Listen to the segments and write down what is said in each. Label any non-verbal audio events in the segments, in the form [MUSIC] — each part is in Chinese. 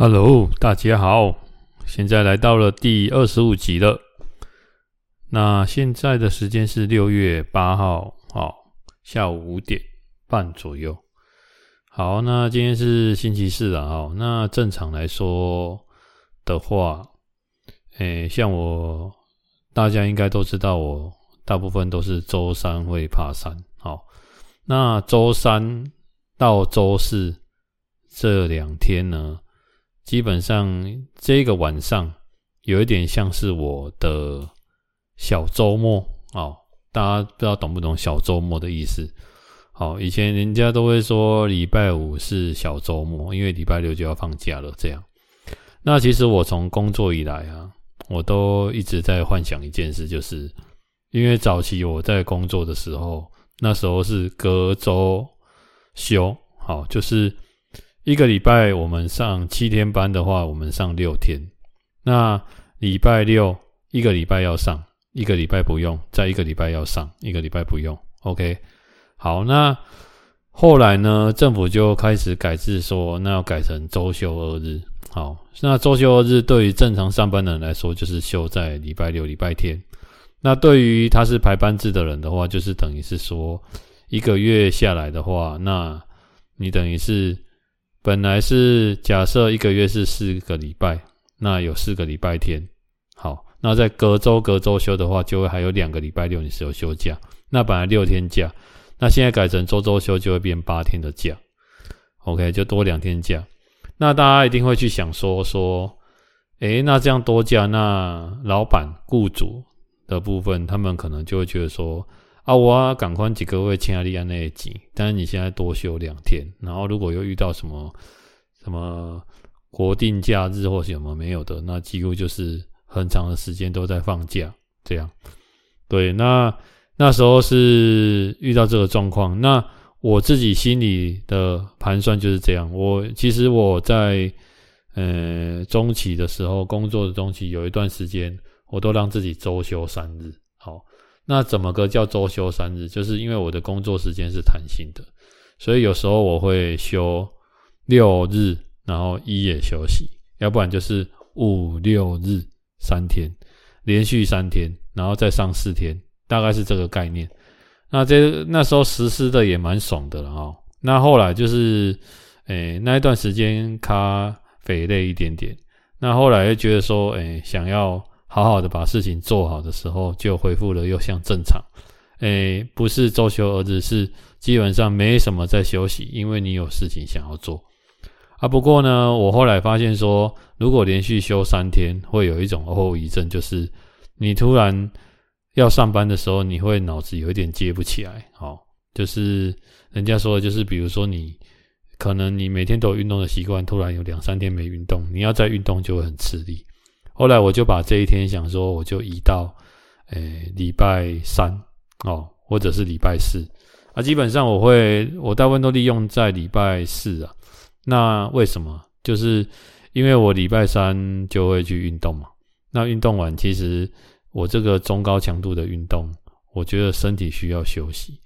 Hello，大家好，现在来到了第二十五集了。那现在的时间是六月八号，好，下午五点半左右。好，那今天是星期四了，哈。那正常来说的话，诶，像我，大家应该都知道，我大部分都是周三会爬山。好，那周三到周四这两天呢？基本上这个晚上有一点像是我的小周末哦，大家不知道懂不懂小周末的意思？好，以前人家都会说礼拜五是小周末，因为礼拜六就要放假了。这样，那其实我从工作以来啊，我都一直在幻想一件事，就是因为早期我在工作的时候，那时候是隔周休，好，就是。一个礼拜我们上七天班的话，我们上六天。那礼拜六一个礼拜要上，一个礼拜不用，再一个礼拜要上，一个礼拜不用。OK，好，那后来呢，政府就开始改制说，那要改成周休二日。好，那周休二日对于正常上班的人来说，就是休在礼拜六、礼拜天。那对于他是排班制的人的话，就是等于是说一个月下来的话，那你等于是。本来是假设一个月是四个礼拜，那有四个礼拜天。好，那在隔周隔周休的话，就会还有两个礼拜六你是有休假。那本来六天假，那现在改成周周休，就会变八天的假。OK，就多两天假。那大家一定会去想说说，诶，那这样多假，那老板雇主的部分，他们可能就会觉得说。啊，我赶快几个月签立安那几，但是你现在多休两天，然后如果又遇到什么什么国定假日或什么没有的，那几乎就是很长的时间都在放假，这样。对，那那时候是遇到这个状况，那我自己心里的盘算就是这样。我其实我在呃中期的时候，工作的中期有一段时间，我都让自己周休三日，那怎么个叫周休三日？就是因为我的工作时间是弹性的，所以有时候我会休六日，然后一夜休息，要不然就是五六日三天，连续三天，然后再上四天，大概是这个概念。那这那时候实施的也蛮爽的了哦。那后来就是，诶、那一段时间咖啡累一点点，那后来又觉得说，诶、想要。好好的把事情做好的时候，就恢复了又像正常。诶，不是周休二日，是基本上没什么在休息，因为你有事情想要做。啊，不过呢，我后来发现说，如果连续休三天，会有一种后遗症，就是你突然要上班的时候，你会脑子有一点接不起来。好，就是人家说的，就是比如说你可能你每天都有运动的习惯，突然有两三天没运动，你要再运动就会很吃力。后来我就把这一天想说，我就移到，诶、礼拜三哦，或者是礼拜四啊。基本上我会，我大部分都利用在礼拜四啊。那为什么？就是因为我礼拜三就会去运动嘛。那运动完，其实我这个中高强度的运动，我觉得身体需要休息，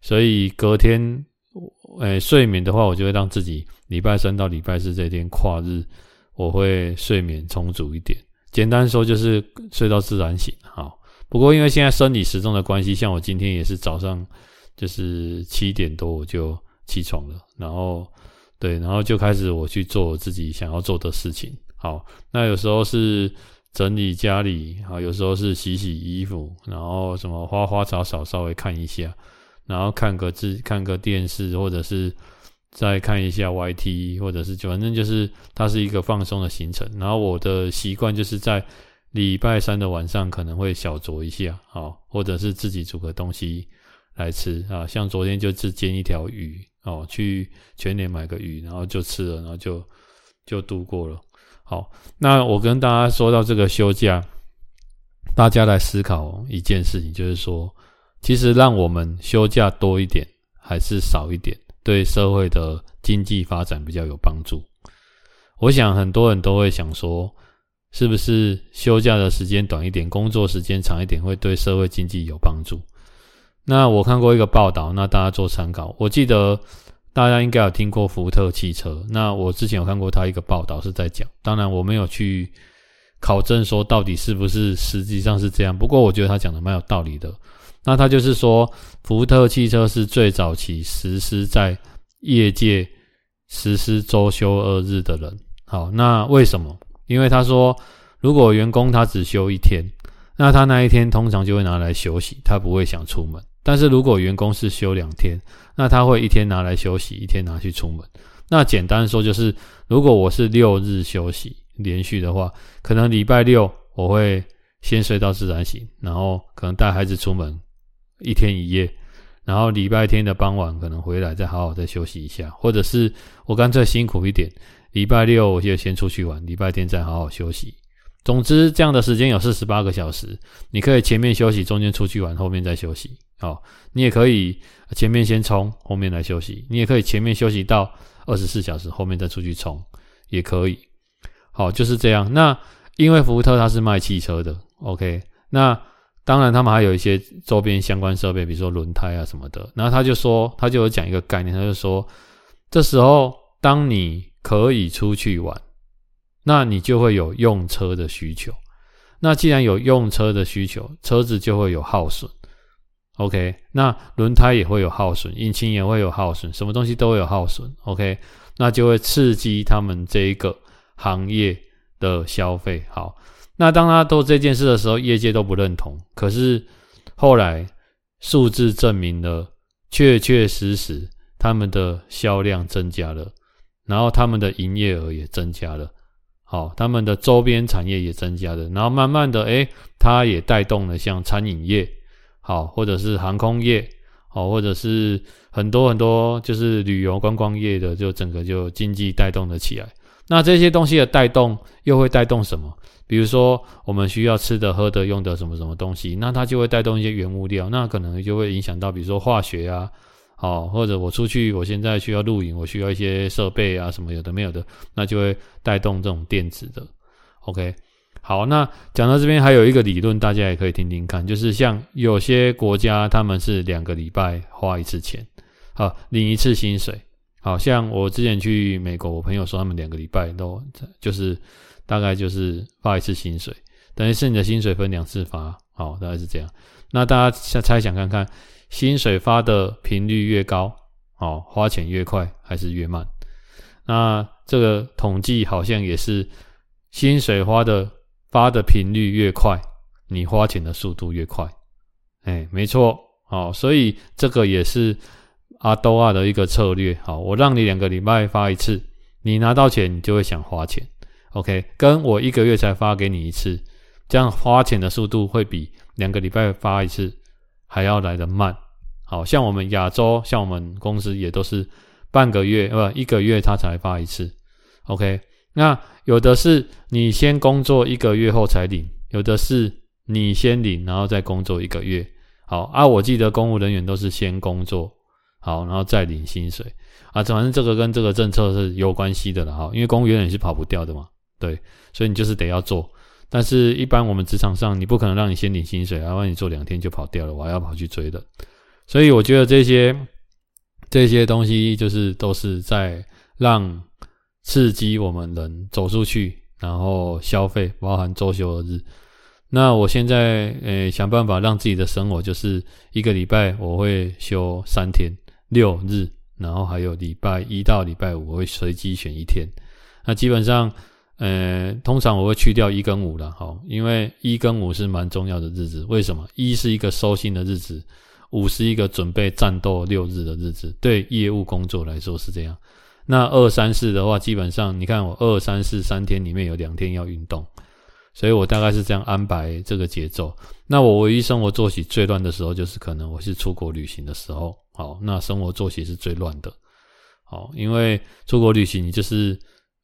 所以隔天，诶、睡眠的话，我就会让自己礼拜三到礼拜四这天跨日，我会睡眠充足一点。简单说就是睡到自然醒，好。不过因为现在生理时钟的关系，像我今天也是早上就是七点多我就起床了，然后对，然后就开始我去做我自己想要做的事情。好，那有时候是整理家里，好，有时候是洗洗衣服，然后什么花花草草稍微看一下，然后看个字，看个电视，或者是。再看一下 YT，或者是就反正就是它是一个放松的行程。然后我的习惯就是在礼拜三的晚上可能会小酌一下，哦，或者是自己煮个东西来吃啊。像昨天就只煎一条鱼哦，去全联买个鱼，然后就吃了，然后就就度过了。好，那我跟大家说到这个休假，大家来思考一件事情，就是说，其实让我们休假多一点还是少一点？对社会的经济发展比较有帮助。我想很多人都会想说，是不是休假的时间短一点，工作时间长一点，会对社会经济有帮助？那我看过一个报道，那大家做参考。我记得大家应该有听过福特汽车。那我之前有看过他一个报道是在讲，当然我没有去考证说到底是不是实际上是这样。不过我觉得他讲的蛮有道理的。那他就是说，福特汽车是最早期实施在业界实施周休二日的人。好，那为什么？因为他说，如果员工他只休一天，那他那一天通常就会拿来休息，他不会想出门。但是如果员工是休两天，那他会一天拿来休息，一天拿去出门。那简单说就是，如果我是六日休息连续的话，可能礼拜六我会先睡到自然醒，然后可能带孩子出门一天一夜，然后礼拜天的傍晚可能回来再好好再休息一下，或者是我干脆辛苦一点，礼拜六我就先出去玩，礼拜天再好好休息。总之，这样的时间有四十八个小时，你可以前面休息，中间出去玩，后面再休息。哦，你也可以前面先冲，后面来休息。你也可以前面休息到二十四小时，后面再出去冲，也可以。好，就是这样。那因为福特它是卖汽车的，OK。那当然他们还有一些周边相关设备，比如说轮胎啊什么的。然后他就说，他就有讲一个概念，他就说，这时候当你可以出去玩。那你就会有用车的需求，那既然有用车的需求，车子就会有耗损，OK？那轮胎也会有耗损，引擎也会有耗损，什么东西都会有耗损，OK？那就会刺激他们这一个行业的消费。好，那当他做这件事的时候，业界都不认同，可是后来数字证明了，确确实实他们的销量增加了，然后他们的营业额也增加了。好，他们的周边产业也增加了，然后慢慢的，诶，他也带动了像餐饮业，好，或者是航空业，好，或者是很多很多就是旅游观光业的，就整个就经济带动了起来。那这些东西的带动又会带动什么？比如说我们需要吃的、喝的、用的什么什么东西，那它就会带动一些原物料，那可能就会影响到，比如说化学啊。好，或者我出去，我现在需要录影，我需要一些设备啊，什么有的没有的，那就会带动这种电子的。OK，好，那讲到这边还有一个理论，大家也可以听听看，就是像有些国家他们是两个礼拜花一次钱，好，领一次薪水。好像我之前去美国，我朋友说他们两个礼拜都就是大概就是发一次薪水，等于是你的薪水分两次发，好，大概是这样。那大家猜猜想看看。薪水发的频率越高，哦，花钱越快还是越慢？那这个统计好像也是，薪水花的发的频率越快，你花钱的速度越快。哎，没错，哦，所以这个也是阿多亚的一个策略。好，我让你两个礼拜发一次，你拿到钱，你就会想花钱。OK，跟我一个月才发给你一次，这样花钱的速度会比两个礼拜发一次。还要来得慢，好像我们亚洲，像我们公司也都是半个月，呃，一个月他才发一次。OK，那有的是你先工作一个月后才领，有的是你先领然后再工作一个月。好啊，我记得公务人员都是先工作好，然后再领薪水啊，反正这个跟这个政策是有关系的了哈，因为公务员也是跑不掉的嘛，对，所以你就是得要做。但是，一般我们职场上，你不可能让你先领薪水，然后你做两天就跑掉了，我还要跑去追的。所以，我觉得这些这些东西，就是都是在让刺激我们人走出去，然后消费，包含周休二日。那我现在呃想办法让自己的生活，就是一个礼拜我会休三天，六日，然后还有礼拜一到礼拜五我会随机选一天。那基本上。呃，通常我会去掉一跟五了，好，因为一跟五是蛮重要的日子。为什么？一是一个收心的日子，五是一个准备战斗六日的日子。对业务工作来说是这样。那二三四的话，基本上你看我二三四三天里面有两天要运动，所以我大概是这样安排这个节奏。那我唯一生活作息最乱的时候，就是可能我是出国旅行的时候，好，那生活作息是最乱的，好，因为出国旅行你就是。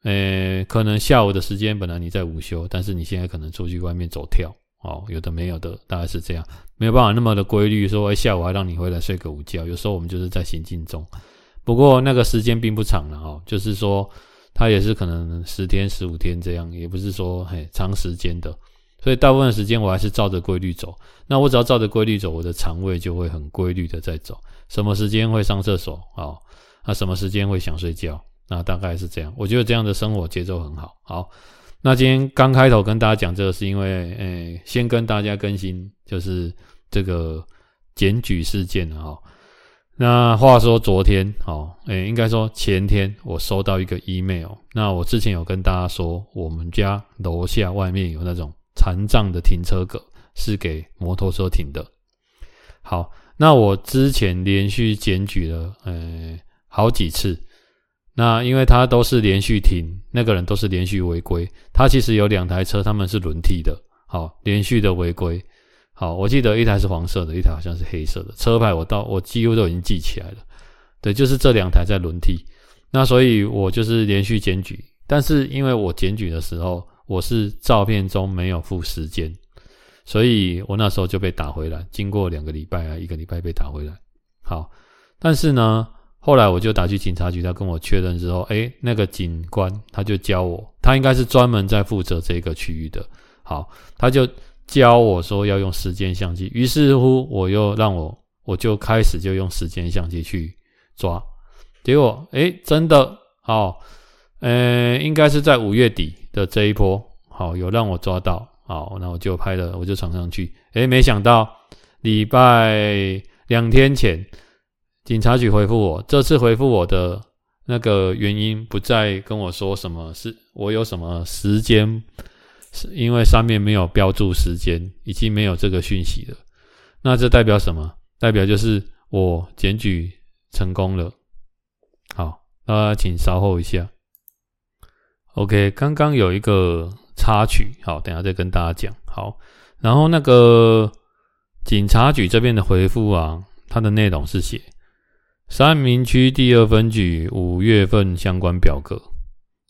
呃，可能下午的时间本来你在午休，但是你现在可能出去外面走跳，哦，有的没有的，大概是这样，没有办法那么的规律，说下午还让你回来睡个午觉。有时候我们就是在行进中，不过那个时间并不长了哦，就是说它也是可能十天、十五天这样，也不是说嘿长时间的，所以大部分时间我还是照着规律走。那我只要照着规律走，我的肠胃就会很规律的在走，什么时间会上厕所啊？那什么时间会想睡觉？那大概是这样。我觉得这样的生活节奏很好。好，那今天刚开头跟大家讲这个，是因为，诶、先跟大家更新，就是这个检举事件啊。那话说昨天，哦，诶，应该说前天，我收到一个 email。那我之前有跟大家说，我们家楼下外面有那种残障的停车格，是给摩托车停的。好，那我之前连续检举了，呃，好几次。那因为他都是连续停，那个人都是连续违规。他其实有两台车，他们是轮替的。好，连续的违规。好，我记得一台是黄色的，一台好像是黑色的车牌，我到我几乎都已经记起来了。对，就是这两台在轮替。那所以我就是连续检举，但是因为我检举的时候，我是照片中没有附时间，所以我那时候就被打回来。经过两个礼拜啊，一个礼拜被打回来。好，但是呢，后来我就打去警察局，他跟我确认之后，诶，那个警官他就教我，他应该是专门在负责这个区域的。好，他就。教我说要用时间相机，于是乎我又让我我就开始就用时间相机去抓，结果诶真的好，呃应该是在五月底的这一波好有让我抓到好，那我就拍了我就传上去，诶没想到礼拜两天前警察局回复我，这次回复我的那个原因不再跟我说什么是我有什么时间。是因为上面没有标注时间，已经没有这个讯息了。那这代表什么？代表就是我检举成功了。好，那请稍后一下。OK，刚刚有一个插曲，好，等下再跟大家讲。好，然后那个警察局这边的回复啊，它的内容是写三民区第二分局五月份相关表格。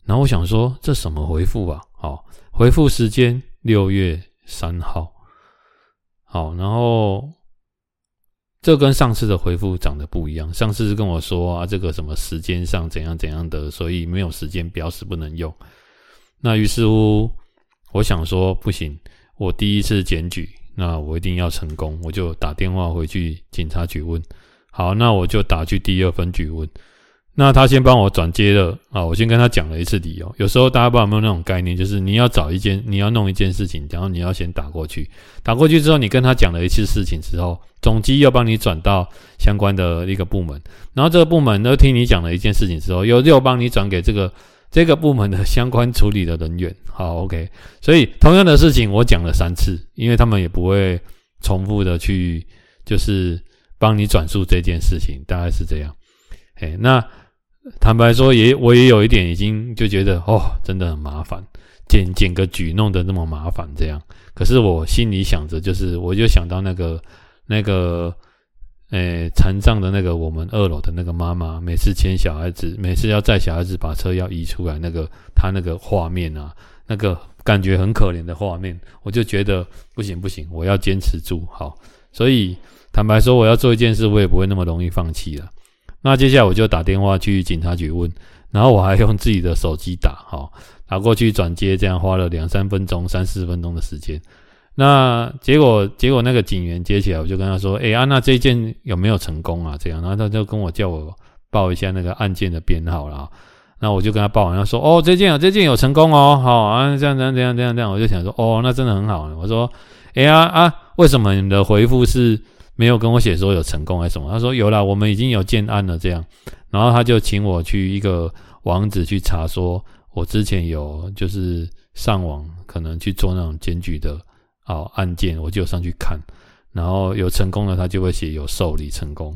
然后我想说，这什么回复啊？好。回复时间六月三号，好，然后这跟上次的回复长得不一样。上次是跟我说啊，这个什么时间上怎样怎样的，所以没有时间表示不能用。那于是乎，我想说不行，我第一次检举，那我一定要成功，我就打电话回去警察局问。好，那我就打去第二分局问。那他先帮我转接了啊，我先跟他讲了一次理由。有时候大家不知道有没有那种概念，就是你要找一件，你要弄一件事情，然后你要先打过去，打过去之后，你跟他讲了一次事情之后，总机又帮你转到相关的一个部门，然后这个部门都听你讲了一件事情之后，又又帮你转给这个这个部门的相关处理的人员。好，OK，所以同样的事情我讲了三次，因为他们也不会重复的去就是帮你转述这件事情，大概是这样。哎，那。坦白说，也我也有一点已经就觉得哦，真的很麻烦，检检个举弄得那么麻烦这样。可是我心里想着，就是我就想到那个那个，诶，残障的那个我们二楼的那个妈妈，每次牵小孩子，每次要载小孩子把车要移出来，那个他那个画面啊，那个感觉很可怜的画面，我就觉得不行不行，我要坚持住好。所以坦白说，我要做一件事，我也不会那么容易放弃了。那接下来我就打电话去警察局问，然后我还用自己的手机打，哈，打过去转接，这样花了两三分钟、三四分钟的时间。那结果，结果那个警员接起来，我就跟他说：“哎、欸、啊，那这件有没有成功啊？”这样，然后他就跟我叫我报一下那个案件的编号啦。那我就跟他报完，他说：“哦，这件啊，这件有成功哦，好啊，这样这样这样这样这样。”我就想说：“哦，那真的很好。”我说：“哎、呀啊，啊，为什么你的回复是？”没有跟我写说有成功还是什么，他说有啦，我们已经有建案了这样，然后他就请我去一个网址去查，说我之前有就是上网可能去做那种检举的哦案件，我就上去看，然后有成功了，他就会写有受理成功，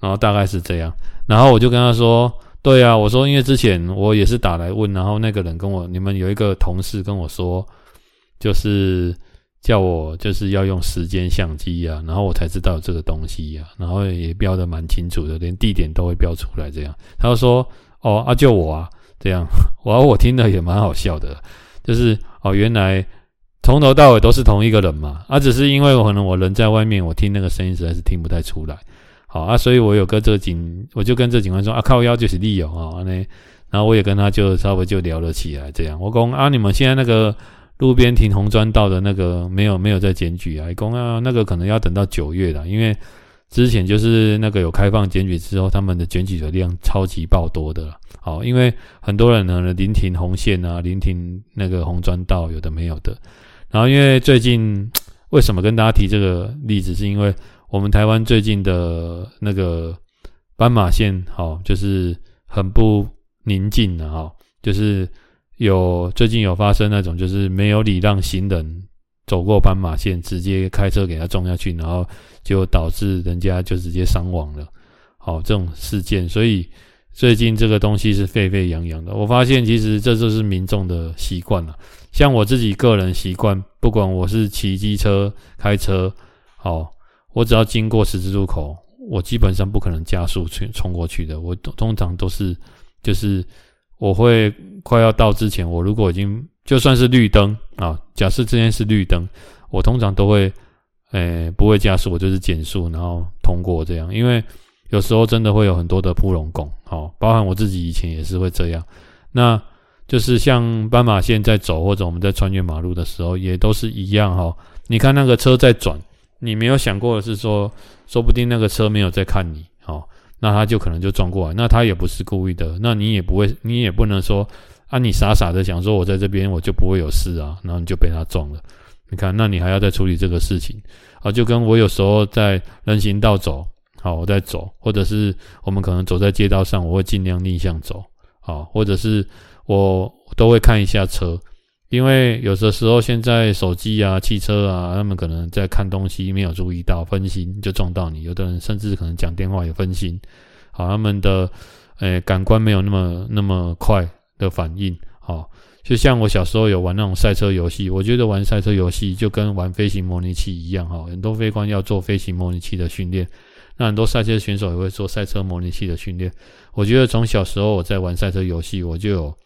然后大概是这样，然后我就跟他说，对啊，我说因为之前我也是打来问，然后那个人跟我，你们有一个同事跟我说，就是。叫我就是要用时间相机呀、然后我才知道这个东西呀、然后也标得蛮清楚的，连地点都会标出来。这样，他就说：“哦，啊，就我啊，这样。[LAUGHS] ”我我听了也蛮好笑的，就是哦，原来从头到尾都是同一个人嘛，啊，只是因为我可能我人在外面，我听那个声音实在是听不太出来。好啊，所以我有跟这个警，我就跟这警官说：“啊，靠腰就是利用啊，那然后我也跟他就稍微就聊了起来。这样，我讲啊，你们现在那个。路边停红砖道的那个没有没有在检举啊，一共啊那个可能要等到九月了，因为之前就是那个有开放检举之后，他们的检举的量超级爆多的了。好，因为很多人呢临停红线啊，临停那个红砖道，有的没有的。然后因为最近为什么跟大家提这个例子，是因为我们台湾最近的那个斑马线，好，就是很不宁静的哈，就是有最近有发生那种就是没有礼让行人走过斑马线，直接开车给他撞下去，然后就导致人家就直接伤亡了。好，这种事件，所以最近这个东西是沸沸扬扬的。我发现其实这就是民众的习惯了。像我自己个人习惯，不管我是骑机车、开车，好，我只要经过十字路口，我基本上不可能加速去冲过去的。我通常都是，就是我会快要到之前，我如果已经。就算是绿灯啊，假设这边是绿灯，我通常都会，诶、不会加速，我就是减速，然后通过这样。因为有时候真的会有很多的扑龙拱，好，包含我自己以前也是会这样。那就是像斑马线在走，或者我们在穿越马路的时候，也都是一样哈。你看那个车在转，你没有想过的是说，说不定那个车没有在看你，那他就可能就撞过来，那他也不是故意的，那你也不会，你也不能说。啊，你傻傻的想说，我在这边我就不会有事啊，然后你就被他撞了。你看，那你还要再处理这个事情啊？就跟我有时候在人行道走，好，我在走，或者是我们可能走在街道上，我会尽量逆向走，好，或者是我都会看一下车，因为有的时候现在手机啊、汽车啊，他们可能在看东西，没有注意到分心就撞到你。有的人甚至可能讲电话也分心，好，他们的诶、感官没有那么那么快。的反应，好，就像我小时候有玩那种赛车游戏，我觉得玩赛车游戏就跟玩飞行模拟器一样，哈，很多飞官要做飞行模拟器的训练，那很多赛车选手也会做赛车模拟器的训练。我觉得从小时候我在玩赛车游戏，我就有，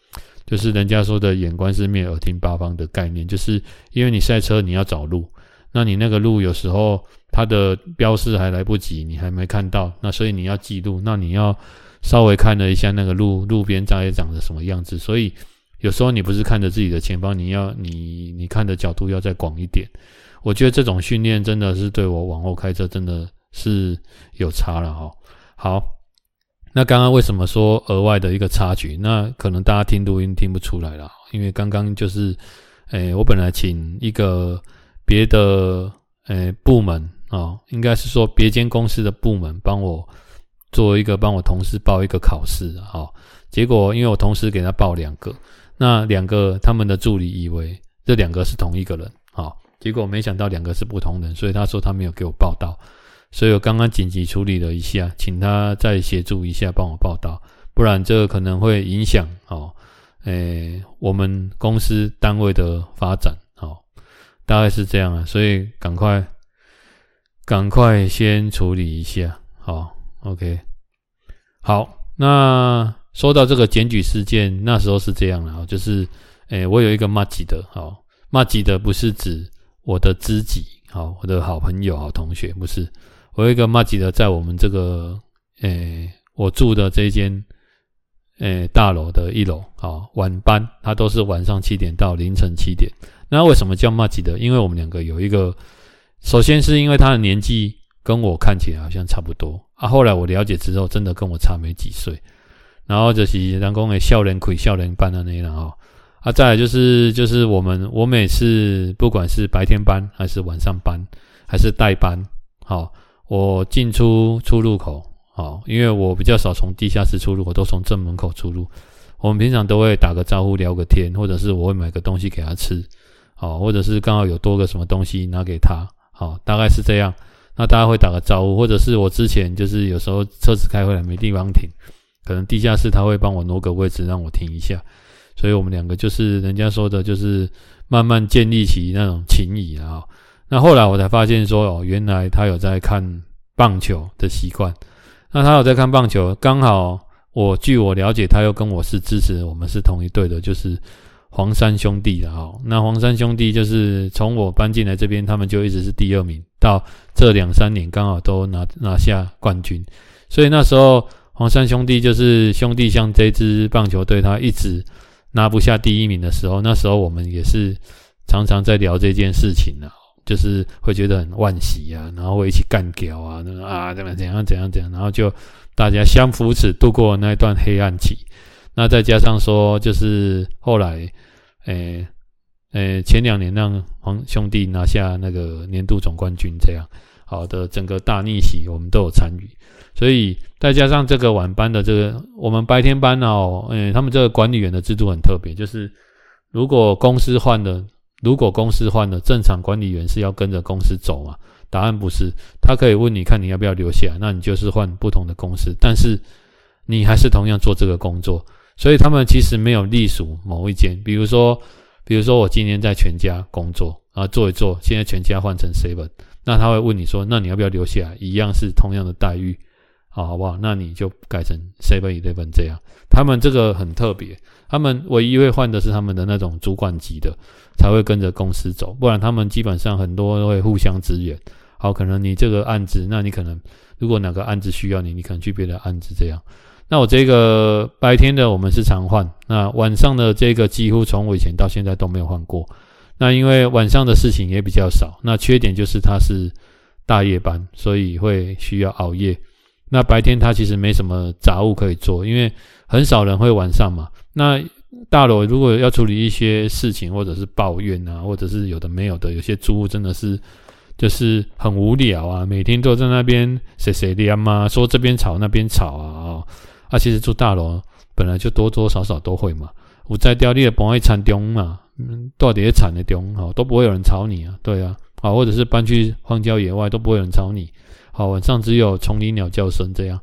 就是人家说的眼观四面，耳听八方的概念，就是因为你赛车你要找路，那你那个路有时候它的标示还来不及，你还没看到，那所以你要记录，那你要。稍微看了一下那个路路边大概长得什么样子，所以有时候你不是看着自己的前方，你要你你看的角度要再广一点。我觉得这种训练真的是对我往后开车真的是有差了哈。好，那刚刚为什么说额外的一个插曲？那可能大家听录音听不出来了，因为刚刚就是，诶，我本来请一个别的诶部门啊，应该是说别间公司的部门帮我。做一个帮我同事报一个考试，好，结果因为我同时给他报两个，那两个他们的助理以为这两个是同一个人，好，结果没想到两个是不同人，所以他说他没有给我报到，所以我刚刚紧急处理了一下，请他再协助一下帮我报道，不然这个可能会影响哦，诶，我们公司单位的发展，哦，大概是这样啊，所以赶快赶快先处理一下，好。OK，好，那说到这个检举事件，那时候是这样的啊，就是，诶，我有一个麻吉的，好，麻吉的不是指我的知己，好，我的好朋友、好同学，不是，我有一个麻吉的，在我们这个，诶，我住的这间，诶，大楼的一楼，好，晚班，他都是晚上七点到凌晨七点。那为什么叫麻吉的？因为我们两个有一个，首先是因为他的年纪。跟我看起来好像差不多啊，后来我了解之后，真的跟我差没几岁。然后就是人工的少年亏少年班的那样哦啊，再来就是就是我们我每次不管是白天班还是晚上班还是代班，好，我进出出入口好，因为我比较少从地下室出入，我都从正门口出入。我们平常都会打个招呼聊个天，或者是我会买个东西给他吃，好，或者是刚好有多个什么东西拿给他，好，大概是这样。那大家会打个招呼，或者是我之前就是有时候车子开回来没地方停，可能地下室他会帮我挪个位置让我停一下，所以我们两个就是人家说的，就是慢慢建立起那种情谊啊。那后来我才发现说，哦，原来他有在看棒球的习惯。那他有在看棒球，刚好我据我了解，他又跟我是支持，我们是同一队的，就是。黄山兄弟的哈，那黄山兄弟就是从我搬进来这边，他们就一直是第二名，到这两三年刚好都拿拿下冠军，所以那时候黄山兄弟就是兄弟像这支棒球队，他一直拿不下第一名的时候，那时候我们也是常常在聊这件事情呢。就是会觉得很惋惜啊，然后会一起干掉啊，那啊怎么怎样怎样怎样，然后就大家相扶持度过那一段黑暗期。那再加上说，就是后来，诶、欸、诶、前两年让黄兄弟拿下那个年度总冠军，这样好的整个大逆袭，我们都有参与。所以再加上这个晚班的这个，我们白天班哦，诶、他们这个管理员的制度很特别，就是如果公司换了。如果公司换了，正常管理员是要跟着公司走嘛？答案不是，他可以问你看你要不要留下，那你就是换不同的公司，但是你还是同样做这个工作，所以他们其实没有隶属某一间。比如说，比如说我今天在全家工作，然后做一做，现在全家换成 seven，那他会问你说，那你要不要留下？一样是同样的待遇。好，好不好？那你就改成 Seven Eleven 这样。他们这个很特别，他们唯一会换的是他们的那种主管级的才会跟着公司走，不然他们基本上很多都会互相支援。好，可能你这个案子，那你可能如果哪个案子需要你，你可能去别的案子这样。那我这个白天的我们是常换，那晚上的这个几乎从我以前到现在都没有换过。那因为晚上的事情也比较少，那缺点就是它是大夜班，所以会需要熬夜。那白天他其实没什么杂物可以做，因为很少人会晚上嘛。那大楼如果要处理一些事情，或者是抱怨啊，或者是有的没有的，有些租户真的是就是很无聊啊，每天都在那边谁谁的啊，说这边吵那边吵啊啊。啊，其实住大楼本来就多多少少都会嘛。我在掉地的不会惨中嘛，嗯，到底也惨的中啊，都不会有人吵你啊，对啊，啊，或者是搬去荒郊野外都不会有人吵你。好，晚上只有丛林鸟叫声这样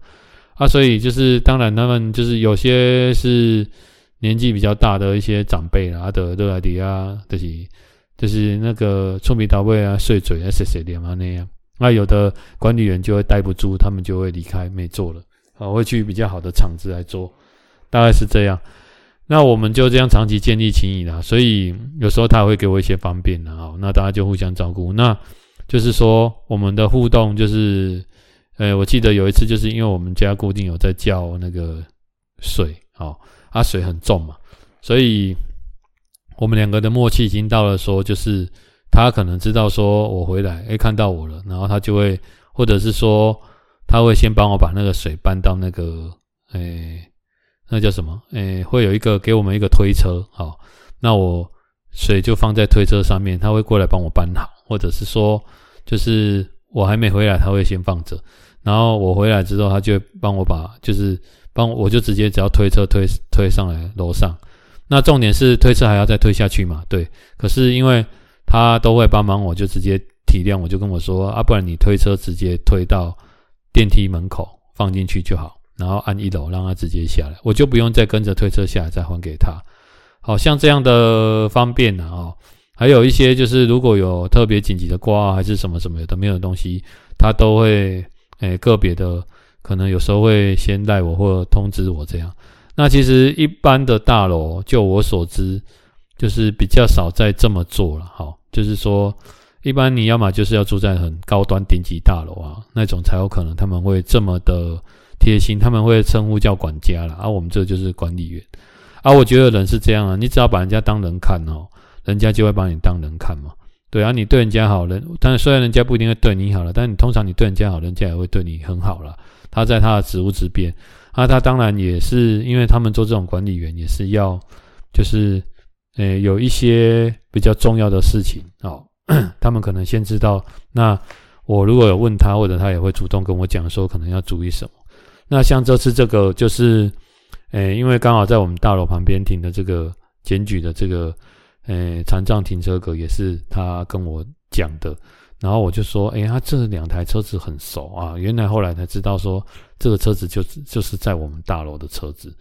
啊，所以就是当然他们就是有些是年纪比较大的一些长辈啦，阿德热爱迪啊，就是就是那个聪明到位啊，碎嘴啊，碎碎念啊那样。那有的管理员就会待不住，他们就会离开没做了，啊，会去比较好的厂子来做，大概是这样。那我们就这样长期建立情谊啦，所以有时候他会给我一些方便啦，好，那大家就互相照顾。那就是说，我们的互动就是，呃，我记得有一次，就是因为我们家固定有在叫那个水，哦，啊，水很重嘛，所以我们两个的默契已经到了，说就是他可能知道说我回来，诶，看到我了，然后他就会，或者是说他会先帮我把那个水搬到那个，诶，那叫什么？诶，会有一个给我们一个推车，好，那我水就放在推车上面，他会过来帮我搬好。或者是说，就是我还没回来，他会先放着，然后我回来之后，他就帮我把，就是帮我就直接只要推车推推上来楼上。那重点是推车还要再推下去嘛？对。可是因为他都会帮忙，我就直接体谅，我就跟我说啊，不然你推车直接推到电梯门口放进去就好，然后按一楼让他直接下来，我就不用再跟着推车下来再还给他。好像这样的方便啊、哦。还有一些就是如果有特别紧急的挂还是什么什么的没有的东西，他都会诶、欸、个别的可能有时候会先带我或通知我这样。那其实一般的大楼，就我所知，就是比较少再这么做了。好，就是说一般你要么就是要住在很高端顶级大楼啊，那种才有可能他们会这么的贴心，他们会称呼叫管家了。啊、我们这就是管理员。啊，我觉得人是这样啊，你只要把人家当人看哦。人家就会把你当人看嘛，对啊，你对人家好，人但虽然人家不一定会对你好了，但你通常你对人家好，人家也会对你很好了。他在他的职务之便，啊，他当然也是因为他们做这种管理员也是要，就是，诶，有一些比较重要的事情哦，[COUGHS] 他们可能先知道。那我如果有问他，或者他也会主动跟我讲说，可能要注意什么。那像这次这个就是，诶，因为刚好在我们大楼旁边停的这个检举的这个。诶，残障停车格也是他跟我讲的，然后我就说，诶，他这两台车子很熟啊，原来后来才知道说，这个车子就就是在我们大楼的车子，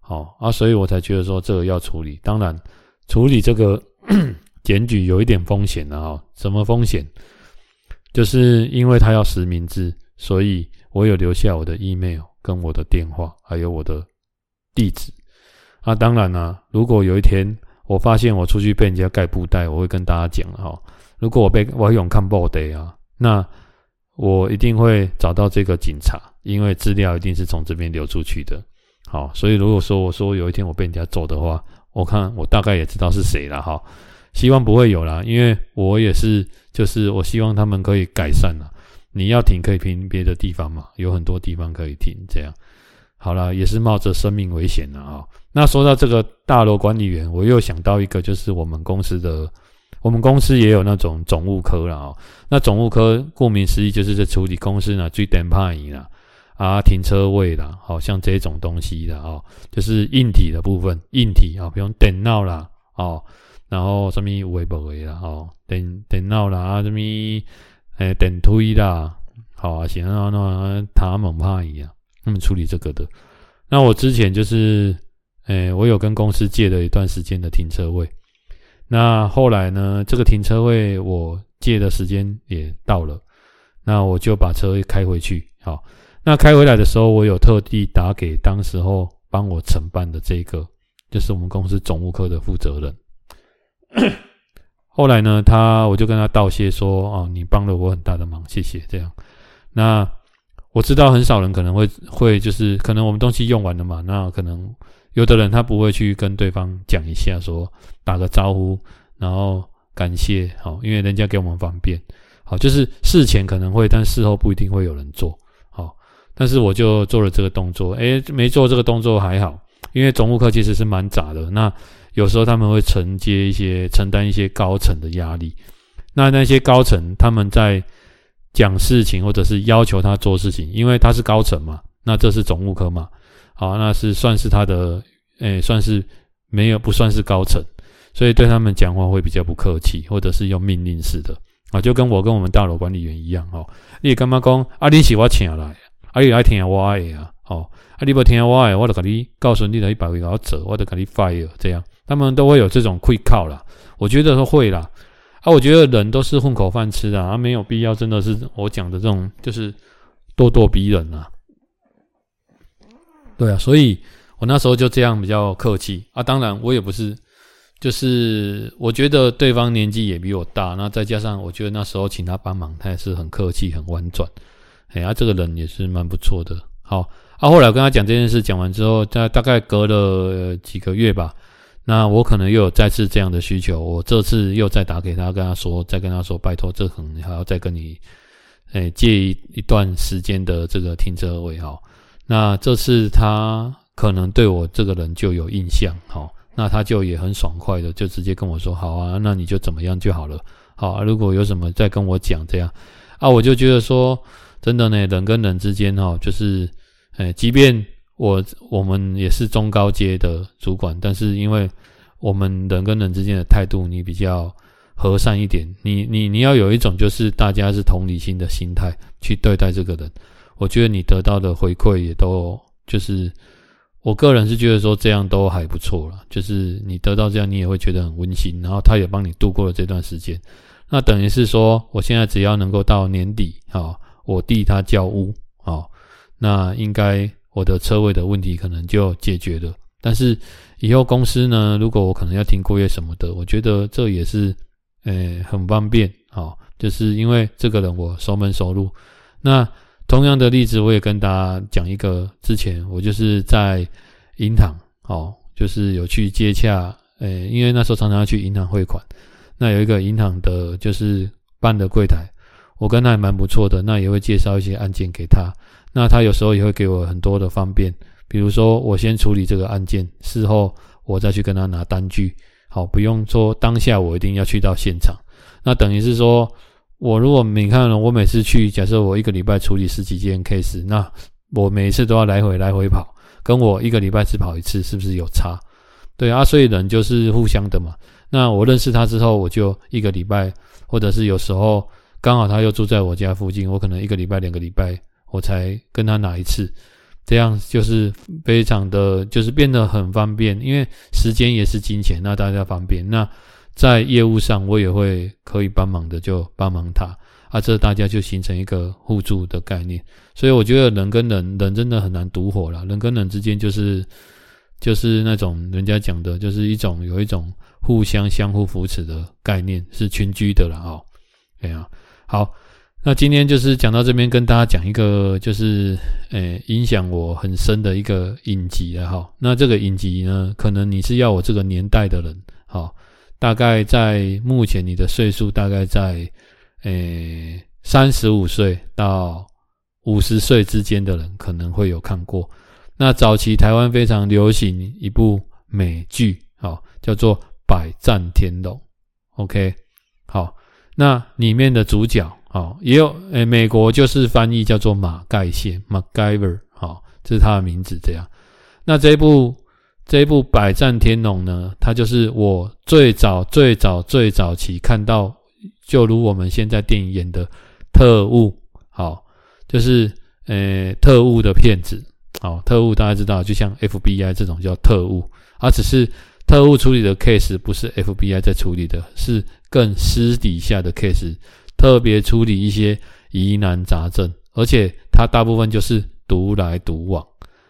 好啊，所以我才觉得说这个要处理。当然，处理这个 [COUGHS] 检举有一点风险的啊，什么风险？就是因为他要实名制，所以我有留下我的 email 跟我的电话，还有我的地址。啊，当然呢，如果有一天。我发现我出去被人家盖布袋，我会跟大家讲哈。如果我被我有看报的啊，那我一定会找到这个警察，因为资料一定是从这边流出去的。好，所以如果说我说有一天我被人家揍的话，我看我大概也知道是谁了哈。希望不会有啦，因为我也是，就是我希望他们可以改善啦。你要停可以停别的地方嘛，有很多地方可以停。这样好了，也是冒着生命危险的啊。那说到这个大楼管理员，我又想到一个，就是我们公司的，我们公司也有那种总务科了啊。那总务科顾名思义就是在处理公司呢最电怕仪啦啊，停车位啦，好像这种东西的啊，就是硬体的部分，硬体啊，比如电脑啦，哦，然后什么微博的啦，哦，电电脑啦啊，什么诶电推啦，好啊，行啊，那他们怕一样，他们处理这个的。那我之前就是。哎，我有跟公司借了一段时间的停车位，那后来呢，这个停车位我借的时间也到了，那我就把车开回去。好，那开回来的时候，我有特地打给当时候帮我承办的这个，就是我们公司总务科的负责人。后来呢，他我就跟他道谢说：“哦，你帮了我很大的忙，谢谢。”这样，那我知道很少人可能会会就是可能我们东西用完了嘛，那可能。有的人他不会去跟对方讲一下，说打个招呼，然后感谢，好，因为人家给我们方便，好，就是事前可能会，但事后不一定会有人做，好，但是我就做了这个动作，诶，没做这个动作还好，因为总务科其实是蛮杂的，那有时候他们会承接一些、承担一些高层的压力，那那些高层他们在讲事情或者是要求他做事情，因为他是高层嘛，那这是总务科嘛。好，那是算是他的，诶、算是没有不算是高层，所以对他们讲话会比较不客气，或者是用命令式的啊，就跟我跟我们大楼管理员一样哦。你干嘛讲啊？你是我请来，啊你来听我的啊，哦，啊你不听我的，我就给你告诉你的一百个要走，我就给你 fire，这样他们都会有这种愧靠啦。我觉得都会啦。啊，我觉得人都是混口饭吃的啊，没有必要真的是我讲的这种，就是咄咄逼人啊。对啊，所以我那时候就这样比较客气啊。当然，我也不是，就是我觉得对方年纪也比我大，那再加上我觉得那时候请他帮忙，他也是很客气、很婉转。哎呀，这个人也是蛮不错的。好啊，后来我跟他讲这件事，讲完之后，大大概隔了几个月吧，那我可能又有再次这样的需求，我这次又再打给他，跟他说，再跟他说，拜托，这可能还要再跟你，哎，借一一段时间的这个停车位哈。那这次他可能对我这个人就有印象，哈，那他就也很爽快的就直接跟我说，好啊，那你就怎么样就好了，好啊，如果有什么再跟我讲这样，啊，我就觉得说，真的呢，人跟人之间哈，就是，哎，即便我我们也是中高阶的主管，但是因为我们人跟人之间的态度，你比较和善一点，你你你要有一种就是大家是同理心的心态去对待这个人。我觉得你得到的回馈也都就是，我个人是觉得说这样都还不错了。就是你得到这样，你也会觉得很温馨，然后他也帮你度过了这段时间。那等于是说，我现在只要能够到年底啊，我弟他交屋啊，那应该我的车位的问题可能就解决了。但是以后公司呢，如果我可能要停过夜什么的，我觉得这也是诶很方便啊，就是因为这个人我熟门熟路，那。同样的例子，我也跟大家讲一个。之前我就是在银行，哦，就是有去接洽，诶，因为那时候常常要去银行汇款。那有一个银行的，就是办的柜台，我跟他还蛮不错的。那也会介绍一些案件给他。那他有时候也会给我很多的方便，比如说我先处理这个案件，事后我再去跟他拿单据，好，不用说当下我一定要去到现场。那等于是说。我如果你看，我每次去，假设我一个礼拜处理十几件 case，那我每次都要来回来回跑，跟我一个礼拜只跑一次，是不是有差？对啊，所以人就是互相的嘛。那我认识他之后，我就一个礼拜，或者是有时候刚好他又住在我家附近，我可能一个礼拜、两个礼拜，我才跟他拿一次，这样就是非常的，就是变得很方便，因为时间也是金钱，那大家方便那。在业务上，我也会可以帮忙的，就帮忙他啊，这大家就形成一个互助的概念。所以我觉得人跟人，人真的很难独活了。人跟人之间就是就是那种人家讲的，就是一种有一种互相相互扶持的概念，是群居的了哦。对啊，好，那今天就是讲到这边，跟大家讲一个就是诶影响我很深的一个影集了哈。那这个影集呢，可能你是要我这个年代的人，好。大概在目前你的岁数大概在诶三十五岁到五十岁之间的人可能会有看过。那早期台湾非常流行一部美剧，好，叫做《百战天龙》。OK，好，那里面的主角，好，也有诶，美国就是翻译叫做马盖先 （MacGyver），好，这是他的名字。这样，那这一部这一部《百战天龙》呢，它就是我最早最早最早期看到，就如我们现在电影演的特务，好，就是诶特务的片子。好，特务大家知道，就像 FBI 这种叫特务，而只是特务处理的 case 不是 FBI 在处理的，是更私底下的 case，特别处理一些疑难杂症，而且它大部分就是独来独往。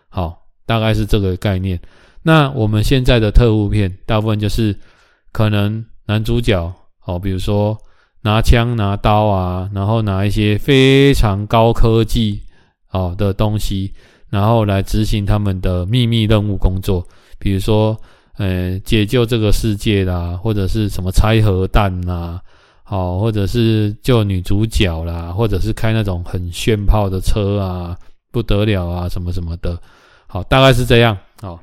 好，大概是这个概念。那我们现在的特务片，大部分就是可能男主角，好，比如说拿枪拿刀啊，然后拿一些非常高科技好的东西。然后来执行他们的秘密任务工作，比如说，呃，解救这个世界啦，或者是什么拆核弹啦，好，或者是救女主角啦，或者是开那种很炫炮的车啊，不得了啊，什么什么的，好，大概是这样，好。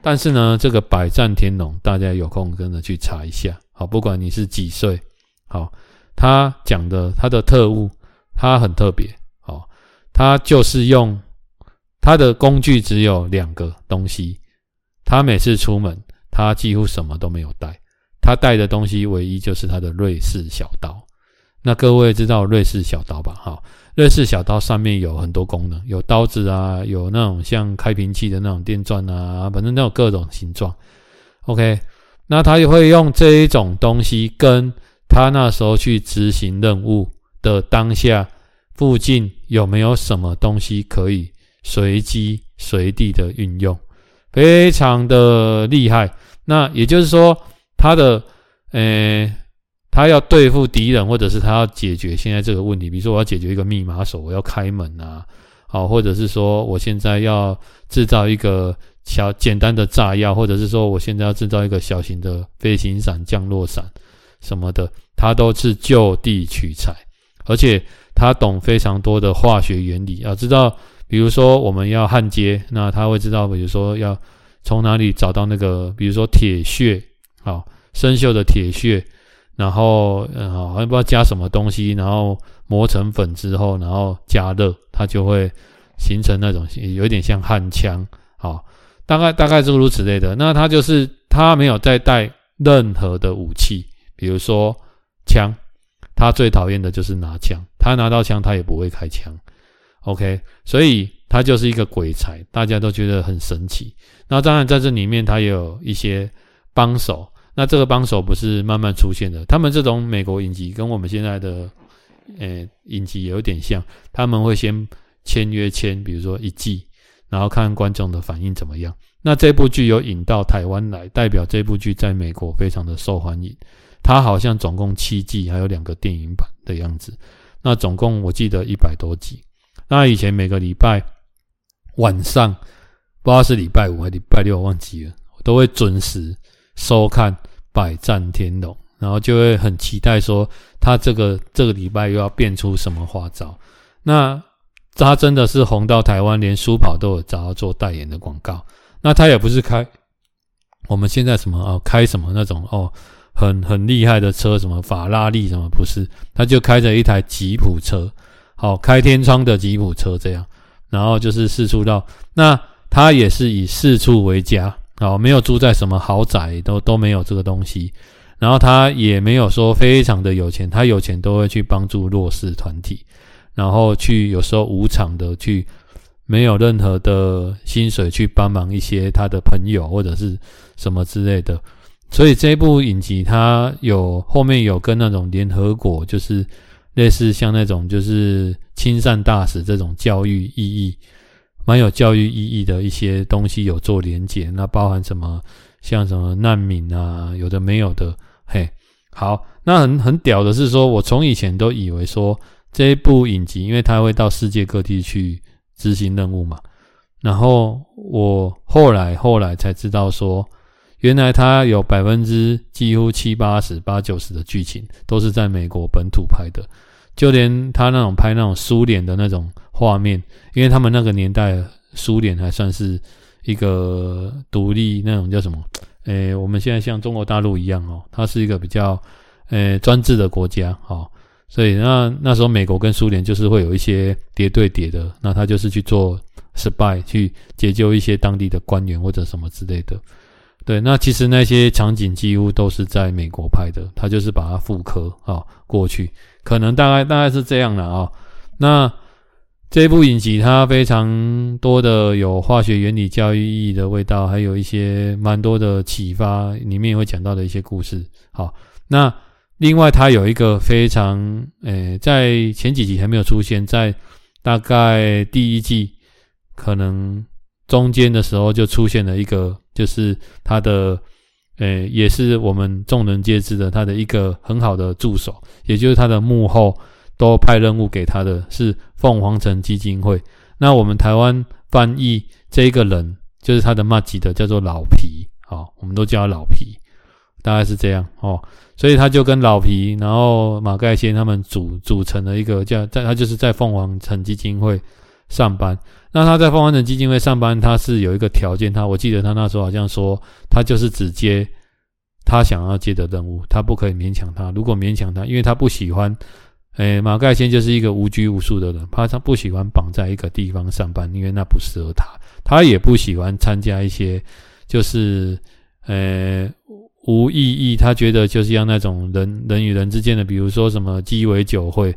但是呢，这个百战天龙，大家有空跟着去查一下，好，不管你是几岁，好，他讲的他的特务，他很特别，好，他就是用。他的工具只有两个东西，他每次出门，他几乎什么都没有带，他带的东西唯一就是他的瑞士小刀。那各位知道瑞士小刀吧？哈，瑞士小刀上面有很多功能，有刀子啊，有那种像开瓶器的那种电钻啊，反正都有各种形状。OK，那他也会用这一种东西，跟他那时候去执行任务的当下，附近有没有什么东西可以。随机随地的运用，非常的厉害。那也就是说，他的，呃，他要对付敌人，或者是他要解决现在这个问题，比如说我要解决一个密码锁，我要开门啊，好，或者是说我现在要制造一个小简单的炸药，或者是说我现在要制造一个小型的飞行伞、降落伞什么的，他都是就地取材，而且他懂非常多的化学原理，要知道。比如说我们要焊接，那他会知道，比如说要从哪里找到那个，比如说铁屑，好生锈的铁屑，然后嗯，好像不知道加什么东西，然后磨成粉之后，然后加热，它就会形成那种有点像焊枪，好，大概大概是如此类的。那他就是他没有再带任何的武器，比如说枪，他最讨厌的就是拿枪，他拿到枪他也不会开枪。OK，所以他就是一个鬼才，大家都觉得很神奇。那当然在这里面，他也有一些帮手。那这个帮手不是慢慢出现的，他们这种美国影集跟我们现在的呃影集有点像，他们会先签约签，比如说一季，然后看观众的反应怎么样。那这部剧有引到台湾来，代表这部剧在美国非常的受欢迎。它好像总共七季，还有两个电影版的样子。那总共我记得一百多集。那以前每个礼拜晚上，不知道是礼拜五还是礼拜六，我忘记了，我都会准时收看《百战天龙》，然后就会很期待说他这个这个礼拜又要变出什么花招。那他真的是红到台湾，连书跑都有找他做代言的广告。那他也不是开我们现在什么哦，开什么那种哦，很很厉害的车，什么法拉利什么不是，他就开着一台吉普车。好，开天窗的吉普车这样，然后就是四处绕。那他也是以四处为家，哦，没有住在什么豪宅，都都没有这个东西。然后他也没有说非常的有钱，他有钱都会去帮助弱势团体，然后去有时候无偿的去，没有任何的薪水去帮忙一些他的朋友或者是什么之类的。所以这部影集他有后面有跟那种联合国就是。类似像那种就是亲善大使这种教育意义，蛮有教育意义的一些东西有做连结，那包含什么像什么难民啊，有的没有的，嘿，好，那很很屌的是说，我从以前都以为说这一部影集，因为它会到世界各地去执行任务嘛，然后我后来后来才知道说，原来它有百分之几乎七八十、八九十的剧情都是在美国本土拍的，就连他那种拍那种苏联的那种画面，因为他们那个年代苏联还算是一个独立那种叫什么？诶，我们现在像中国大陆一样哦，它是一个比较诶专制的国家哦。所以那那时候美国跟苏联就是会有一些谍对谍的，那他就是去做 spy 去解救一些当地的官员或者什么之类的。对，那其实那些场景几乎都是在美国拍的，他就是把它复刻啊、过去，可能大概大概是这样的啊、那这部影集它非常多的有化学原理、教育意义的味道，还有一些蛮多的启发，里面也会讲到的一些故事。好，那。另外，它有一个非常，诶，在前几集还没有出现，在大概第一季可能中间的时候就出现了一个，就是他的，诶，也是我们众人皆知的，他的一个很好的助手，也就是他的幕后都派任务给他的是凤凰城基金会。那我们台湾翻译这一个人，就是他的麻吉的，叫做老皮，好，我们都叫他老皮。大概是这样哦，所以他就跟老皮，然后马盖先他们组组成了一个叫在他就是在凤凰城基金会上班。那他在凤凰城基金会上班，他是有一个条件，他我记得他那时候好像说，他就是只接他想要接的任务，他不可以勉强他。如果勉强他，因为他不喜欢，诶，马盖先就是一个无拘无束的人，怕他不喜欢绑在一个地方上班，因为那不适合他。他也不喜欢参加一些就是诶。无意义，他觉得就是要那种人人与人之间的，比如说什么鸡尾酒会，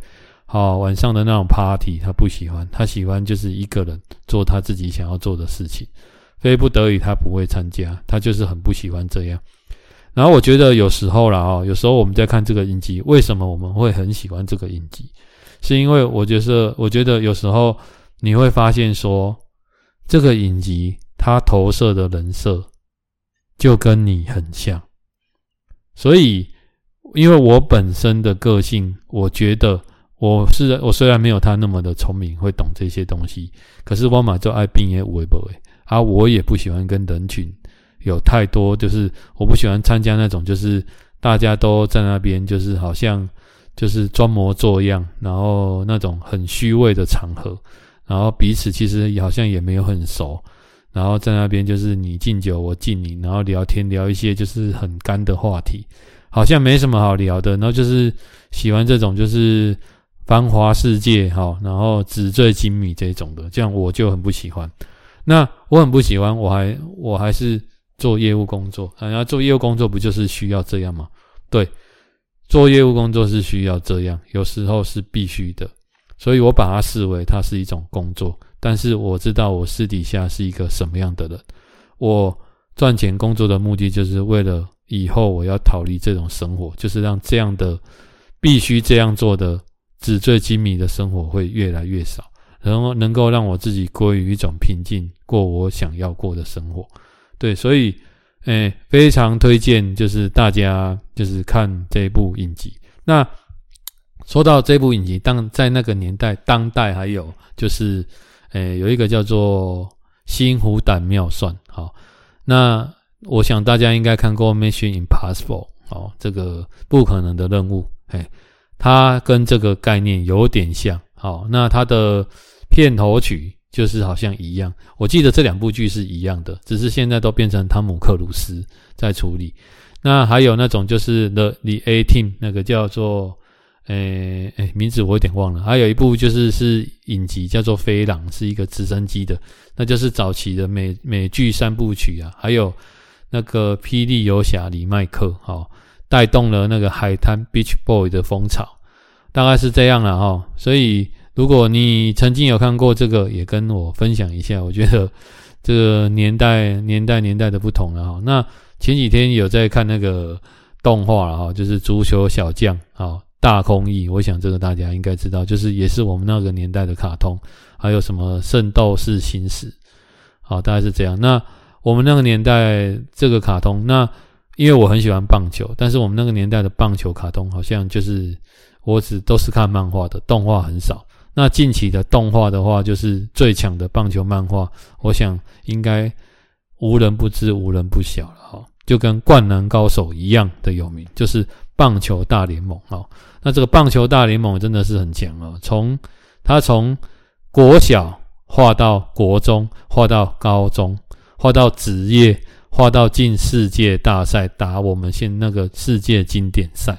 好晚上的那种 party，他不喜欢，他喜欢就是一个人做他自己想要做的事情，非不得已他不会参加，他就是很不喜欢这样。然后我觉得有时候啦，哦，有时候我们在看这个影集，为什么我们会很喜欢这个影集？是因为我觉得，我觉得有时候你会发现说，这个影集它投射的人设就跟你很像。所以，因为我本身的个性，我觉得我是我虽然没有他那么的聪明，会懂这些东西，可是我嘛就爱拼也微博诶，啊，我也不喜欢跟人群有太多，就是我不喜欢参加那种，就是大家都在那边，就是好像就是装模作样，然后那种很虚伪的场合，然后彼此其实好像也没有很熟。然后在那边就是你敬酒我敬你，然后聊天聊一些就是很干的话题，好像没什么好聊的。然后就是喜欢这种就是繁华世界哈，然后纸醉金迷这种的，这样我就很不喜欢。那我很不喜欢，我还我还是做业务工作，然后做业务工作不就是需要这样吗？对，做业务工作是需要这样，有时候是必须的，所以我把它视为它是一种工作。但是我知道我私底下是一个什么样的人。我赚钱工作的目的就是为了以后我要逃离这种生活，就是让这样的必须这样做的纸醉金迷的生活会越来越少，然后能够让我自己归于一种平静，过我想要过的生活。对，所以，诶，非常推荐，就是大家就是看这部影集。那说到这部影集，当在那个年代，当代还有就是。诶，有一个叫做《心虎胆妙算》好，那我想大家应该看过《Mission Impossible》哦，这个不可能的任务，诶，它跟这个概念有点像，好，那它的片头曲就是好像一样，我记得这两部剧是一样的，只是现在都变成汤姆克鲁斯在处理。那还有那种就是 The The A Team 那个叫做。诶、诶、名字我有点忘了。还有一部就是是影集，叫做《飞狼》，是一个直升机的，那就是早期的美美剧三部曲啊。还有那个《霹雳游侠》里麦克，哈，带动了那个海滩 Beach Boy 的风潮，大概是这样了哈。所以如果你曾经有看过这个，也跟我分享一下。我觉得这个年代年代年代的不同了哈。那前几天有在看那个动画了哈，就是《足球小将》啊。大空翼，我想这个大家应该知道，就是也是我们那个年代的卡通，还有什么《圣斗士星矢》，好，大概是这样。那我们那个年代这个卡通，那因为我很喜欢棒球，但是我们那个年代的棒球卡通好像就是我只都是看漫画的，动画很少。那近期的动画的话，就是最强的棒球漫画，我想应该无人不知，无人不晓了哈。就跟灌篮高手一样的有名，就是棒球大联盟哦。那这个棒球大联盟真的是很强哦，从他从国小画到国中，画到高中，画到职业，画到进世界大赛，打我们现那个世界经典赛，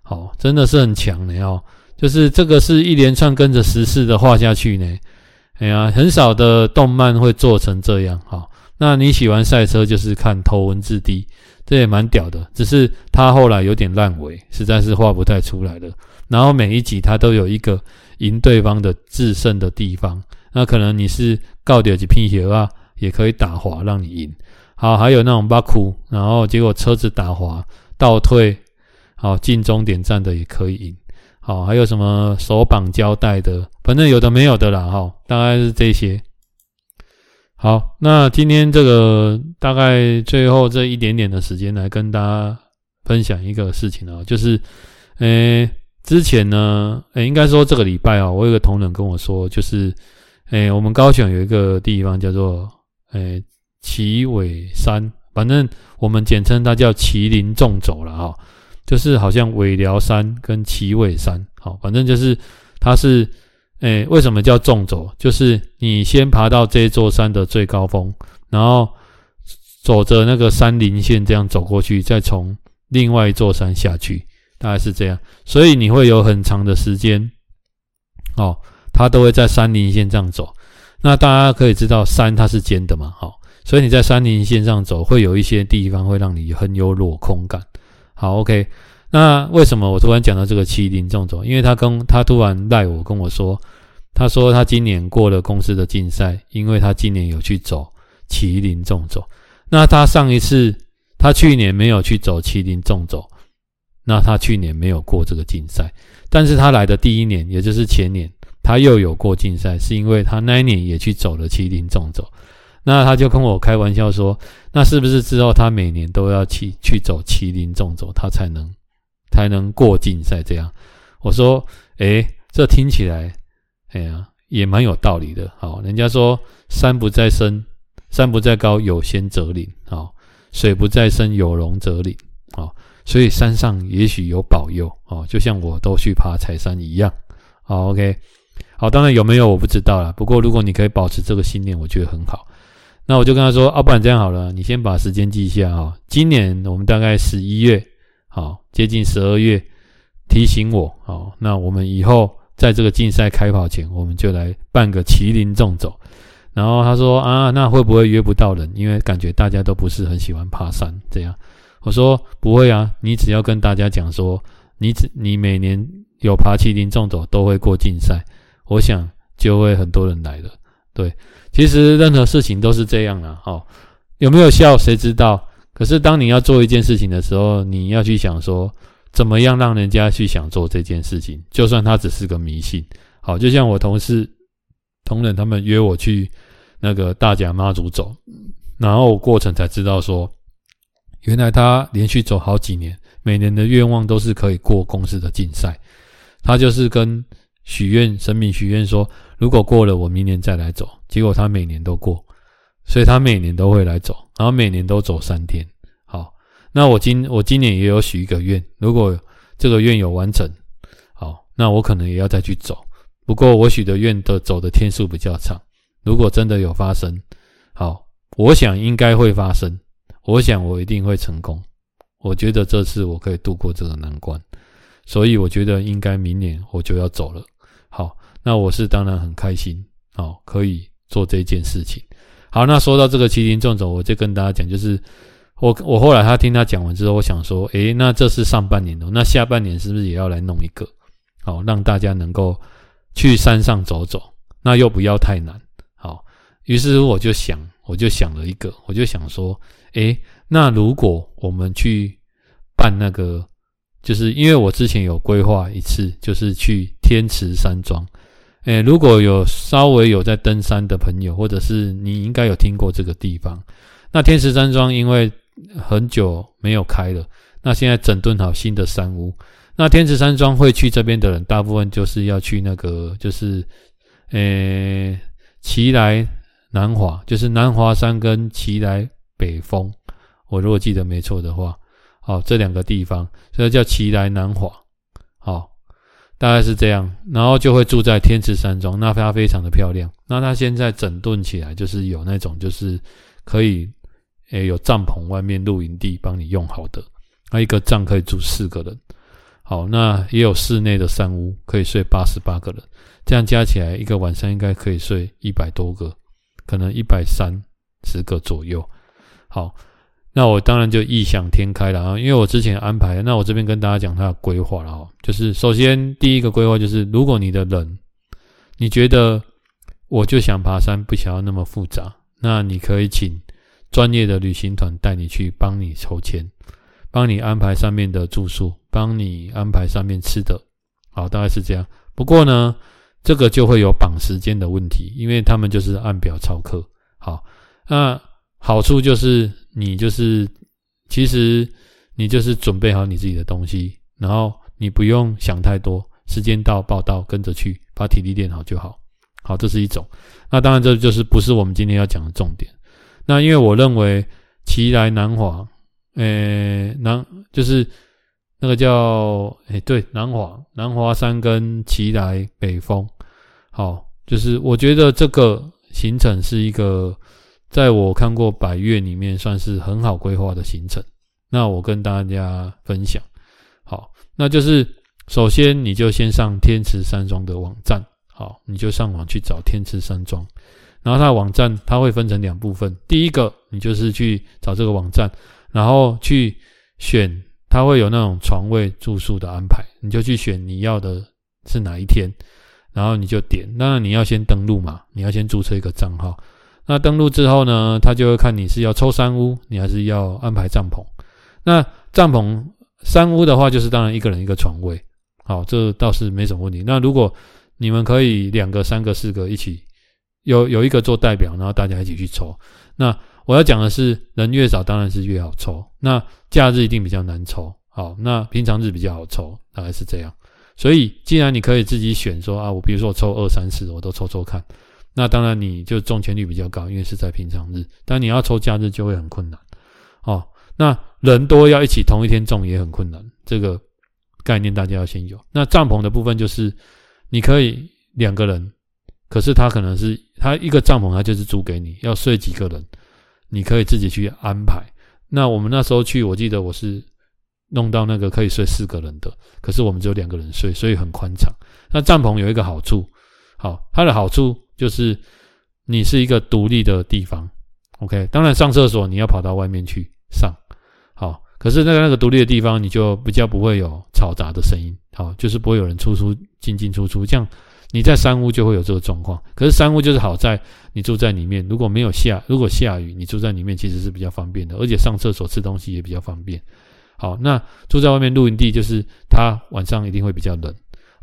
好，真的是很强的哦。就是这个是一连串跟着时事的画下去呢。哎呀，很少的动漫会做成这样哈。那你喜欢赛车，就是看《头文字 D》，这也蛮屌的。只是他后来有点烂尾，实在是画不太出来了。然后每一集他都有一个赢对方的制胜的地方。那可能你是告掉几匹血啊，也可以打滑让你赢。好，还有那种挖库，然后结果车子打滑倒退，好进终点站的也可以赢。好，还有什么手绑胶带的，反正有的没有的啦。哈，大概是这些。好，那今天这个大概最后这一点点的时间来跟大家分享一个事情啊，就是，诶，之前呢，诶，应该说这个礼拜啊，我有个同仁跟我说，就是，诶，我们高雄有一个地方叫做，诶，奇尾山，反正我们简称它叫麒麟纵走了哈，就是好像尾寮山跟奇尾山，好，反正就是它是。哎，为什么叫纵走？就是你先爬到这座山的最高峰，然后走着那个山林线这样走过去，再从另外一座山下去，大概是这样。所以你会有很长的时间，哦，它都会在山林线这样走。那大家可以知道，山它是尖的嘛，好，所以你在山林线上走，会有一些地方会让你很有落空感。好，OK。那为什么我突然讲到这个麒麟纵走？因为他跟他突然赖我跟我说，他说他今年过了公司的竞赛，因为他今年有去走麒麟纵走。那他上一次他去年没有去走麒麟纵走，那他去年没有过这个竞赛。但是他来的第一年，也就是前年，他又有过竞赛，是因为他那一年也去走了麒麟纵走。那他就跟我开玩笑说，那是不是之后他每年都要去去走麒麟纵走，他才能？才能过竞赛，这样我说，诶，这听起来，哎呀，也蛮有道理的。好，人家说山不在深，山不在高，有仙则灵。好，水不在深，有龙则灵。好，所以山上也许有保佑。哦，就像我都去爬柴山一样。好，OK，好，当然有没有我不知道啦。不过如果你可以保持这个信念，我觉得很好。那我就跟他说，啊，不然这样好了，你先把时间记一下哈。今年我们大概十一月。好，接近十二月，提醒我，好，那我们以后在这个竞赛开跑前，我们就来办个麒麟纵走。然后他说啊，那会不会约不到人？因为感觉大家都不是很喜欢爬山，这样。我说不会啊，你只要跟大家讲说，你只你每年有爬麒麟纵走都会过竞赛，我想就会很多人来了。对，其实任何事情都是这样啊。好，有没有效谁知道？可是，当你要做一件事情的时候，你要去想说，怎么样让人家去想做这件事情，就算他只是个迷信。好，就像我同事、同仁他们约我去那个大甲妈祖走，然后过程才知道说，原来他连续走好几年，每年的愿望都是可以过公司的竞赛。他就是跟许愿神明许愿说，如果过了，我明年再来走。结果他每年都过。所以他每年都会来走，然后每年都走三天。好，那我今我今年也有许一个愿，如果这个愿有完成，好，那我可能也要再去走。不过我许的愿的走的天数比较长。如果真的有发生，好，我想应该会发生。我想我一定会成功。我觉得这次我可以度过这个难关，所以我觉得应该明年我就要走了。那我是当然很开心，好，可以做这件事情。好，那说到这个麒麟纵走，我就跟大家讲，就是我我后来他听他讲完之后，我想说，诶，那这是上半年的，那下半年是不是也要来弄一个？好，让大家能够去山上走走，那又不要太难。好，于是我就想，我就想了一个，我就想说，诶，那如果我们去办那个，就是因为我之前有规划一次，就是去天池山庄。诶，如果有稍微有在登山的朋友，或者是你应该有听过这个地方。那天池山庄因为很久没有开了，那现在整顿好新的山屋。那天池山庄会去这边的人，大部分就是要去那个，就是诶，奇莱南华，就是南华山跟奇莱北峰。我如果记得没错的话，好，这两个地方，所以叫奇来南华，大概是这样，然后就会住在天池山庄，那它非常的漂亮。那它现在整顿起来，就是有那种就是可以，诶、有帐篷，外面露营地帮你用好的，那一个帐可以住四个人，好，那也有室内的山屋，可以睡八十八个人，这样加起来一个晚上应该可以睡一百多个，可能一百三十个左右，好。那我当然就异想天开了啊，因为我之前安排，那我这边跟大家讲它的规划了哈，就是首先第一个规划就是，如果你的人，你觉得我就想爬山，不想要那么复杂，那你可以请专业的旅行团带你去，帮你抽签，帮你安排上面的住宿，帮你安排上面吃的，好，大概是这样。不过呢，这个就会有绑时间的问题，因为他们就是按表操课。好，那好处就是。你就是，其实你就是准备好你自己的东西，然后你不用想太多，时间到报到跟着去，把体力练好就好。好，这是一种。那当然这就是不是我们今天要讲的重点。那因为我认为奇来南华，诶，南就是那个叫诶，对，南华南华山跟奇来北峰，好，就是我觉得这个行程是一个。在我看过百岳里面，算是很好规划的行程。那我跟大家分享，好，那就是首先你就先上天池山庄的网站，好，你就上网去找天池山庄。然后它的网站它会分成两部分，第一个你就是去找这个网站，然后去选，它会有那种床位住宿的安排，你就去选你要的是哪一天，然后你就点。那你要先登录嘛，你要先注册一个账号。那登录之后呢，他就会看你是要抽山屋，你还是要安排帐篷。那帐篷山屋的话，就是当然一个人一个床位，好，这倒是没什么问题。那如果你们可以两个、三个、四个一起，有有一个做代表，然后大家一起去抽。那我要讲的是，人越少当然是越好抽。那假日一定比较难抽，好，那平常日比较好抽，大概是这样。所以既然你可以自己选说啊，我比如说我抽二三四，我都抽抽看。那当然，你就中签率比较高，因为是在平常日。但你要抽假日就会很困难，哦。那人多要一起同一天中也很困难，这个概念大家要先有。那帐篷的部分就是，你可以两个人，可是他可能是他一个帐篷，他就是租给你，要睡几个人，你可以自己去安排。那我们那时候去，我记得我是弄到那个可以睡四个人的，可是我们只有两个人睡，所以很宽敞。那帐篷有一个好处，好，它的好处。就是你是一个独立的地方，OK。当然上厕所你要跑到外面去上，好。可是那个那个独立的地方，你就比较不会有嘈杂的声音，好，就是不会有人出出进进出出。这样你在山屋就会有这个状况。可是山屋就是好在你住在里面，如果没有下，如果下雨，你住在里面其实是比较方便的，而且上厕所吃东西也比较方便。好，那住在外面露营地就是它晚上一定会比较冷。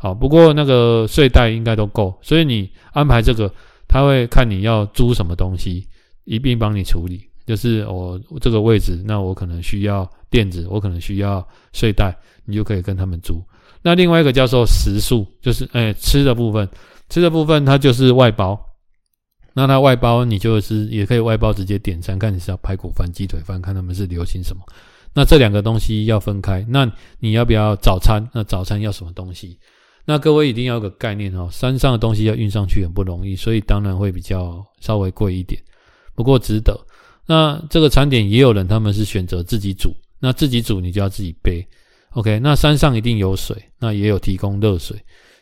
好，不过那个睡袋应该都够，所以你安排这个，他会看你要租什么东西，一并帮你处理。就是我这个位置，那我可能需要垫子，我可能需要睡袋，你就可以跟他们租。那另外一个叫做食宿，就是诶、吃的部分，吃的部分它就是外包。那它外包你就是也可以外包直接点餐，看你是要排骨饭、鸡腿饭，看他们是流行什么。那这两个东西要分开。那你要不要早餐？那早餐要什么东西？那各位一定要有个概念哦，山上的东西要运上去很不容易，所以当然会比较稍微贵一点，不过值得。那这个餐点也有人他们是选择自己煮，那自己煮你就要自己背。OK，那山上一定有水，那也有提供热水，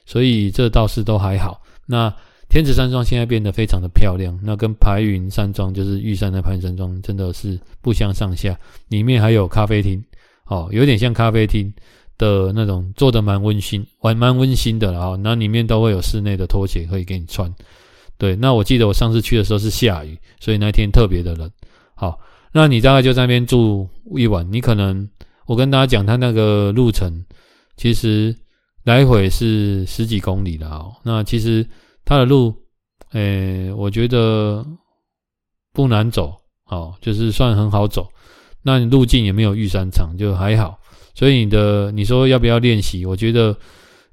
所以这倒是都还好。那天池山庄现在变得非常的漂亮，那跟排云山庄就是玉山的排云山庄真的是不相上下，里面还有咖啡厅，哦，有点像咖啡厅。的那种做的蛮温馨，还蛮温馨的啦。那里面都会有室内的拖鞋可以给你穿。对，那我记得我上次去的时候是下雨，所以那天特别的冷。好，那你大概就在那边住一晚。你可能我跟大家讲，他那个路程其实来回是十几公里的哦。那其实他的路，诶、我觉得不难走，哦，就是算很好走。那你路径也没有玉山长，就还好。所以你的你说要不要练习？我觉得，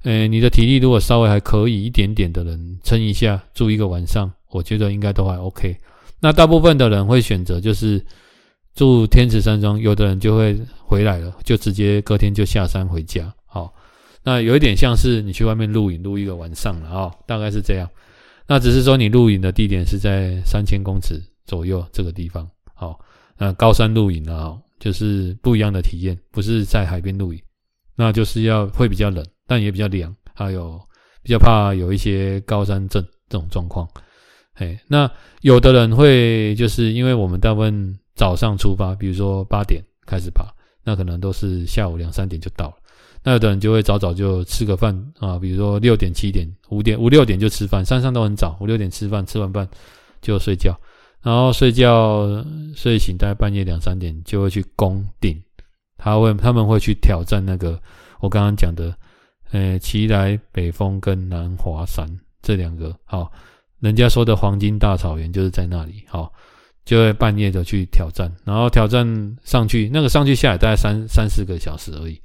呃，你的体力如果稍微还可以一点点的人撑一下，住一个晚上，我觉得应该都还 OK。那大部分的人会选择就是住天池山庄，有的人就会回来了，就直接隔天就下山回家。好，那有一点像是你去外面露营，露一个晚上了啊，大概是这样。那只是说你露营的地点是在三千公尺左右这个地方。好，那高山露营啊，就是不一样的体验，不是在海边露营，那就是要会比较冷，但也比较凉，还有比较怕有一些高山症这种状况。嘿，那有的人会就是因为我们大部分早上出发，比如说八点开始爬，那可能都是下午两三点就到了。那有的人就会早早就吃个饭啊，比如说六点、七点、五点、五六点就吃饭，山上都很早，五六点吃饭，吃完饭就睡觉，然后睡觉睡醒，大概半夜两三点就会去攻顶，他会他们会去挑战那个我刚刚讲的，呃，奇莱北峰跟南华山这两个，好。人家说的黄金大草原就是在那里，好，就会半夜的去挑战，然后挑战上去，那个上去下来大概三三四个小时而已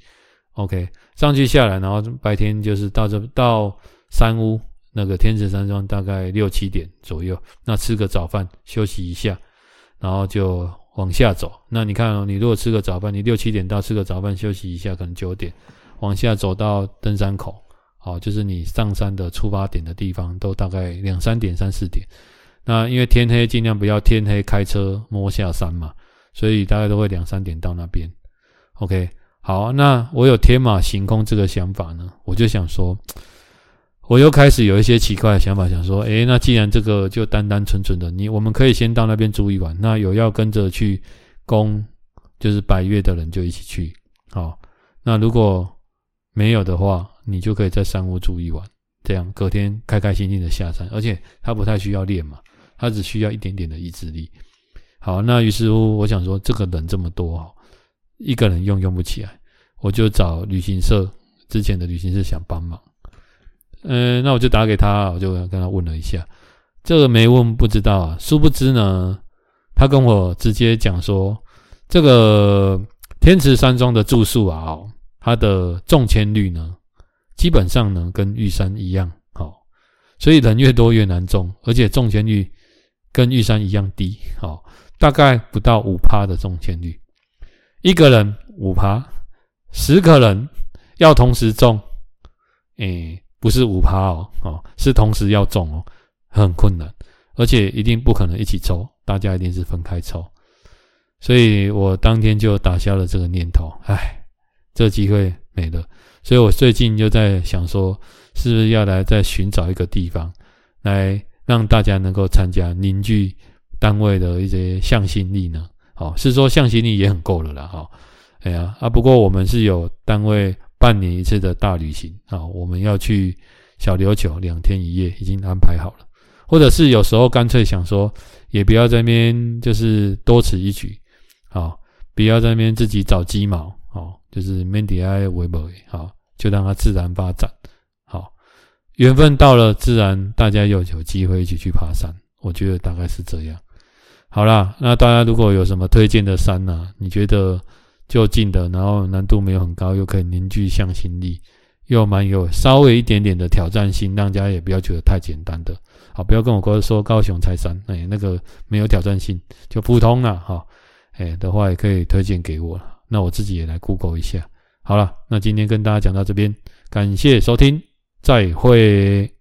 ，OK，上去下来，然后白天就是到这到山屋那个天池山庄大概六七点左右，那吃个早饭休息一下，然后就往下走。那你看哦，你如果吃个早饭，你六七点到吃个早饭休息一下，可能九点往下走到登山口。好，就是你上山的出发点的地方，都大概两三点、三四点。那因为天黑，尽量不要天黑开车摸下山嘛，所以大概都会两三点到那边。OK，好，那我有天马行空这个想法呢，我就想说，我又开始有一些奇怪的想法，想说，诶，那既然这个就单单纯纯的，你我们可以先到那边住一晚。那有要跟着去攻，就是百岳的人就一起去。好，那如果没有的话，你就可以在山屋住一晚，这样隔天开开心心的下山，而且他不太需要练嘛，他只需要一点点的意志力。好，那于是乎我想说，这个人这么多，一个人用用不起来，我就找旅行社之前的旅行社想帮忙。嗯，那我就打给他，我就跟他问了一下，这个没问不知道啊，殊不知呢，他跟我直接讲说，这个天池山庄的住宿啊，它的中签率呢？基本上呢，跟玉山一样，好，所以人越多越难中，而且中签率跟玉山一样低，好，大概不到五趴的中签率，一个人五趴，十个人要同时中，诶，不是五趴哦，哦，是同时要中哦，很困难，而且一定不可能一起抽，大家一定是分开抽，所以我当天就打消了这个念头，唉，这机会没了。所以我最近就在想说，是不是要来再寻找一个地方，来让大家能够参加，凝聚单位的一些向心力呢？好，是说向心力也很够了啦，哈。哎呀，啊，不过我们是有单位半年一次的大旅行啊，我们要去小琉球两天一夜，已经安排好了。或者是有时候干脆想说，也不要在那边就是多此一举，啊，不要在那边自己找鸡毛，啊，就是 Mandy 爱微博，好。就让它自然发展，好，缘分到了，自然大家又有机会一起去爬山。我觉得大概是这样。好啦，那大家如果有什么推荐的山呢、你觉得就近的，然后难度没有很高，又可以凝聚向心力，又蛮有稍微一点点的挑战性，让大家也不要觉得太简单的。好，不要跟我哥说高雄柴山，哎，那个没有挑战性，就普通了哈。哎的话，也可以推荐给我。那我自己也来 Google 一下。好了，那今天跟大家讲到这边，感谢收听，再会。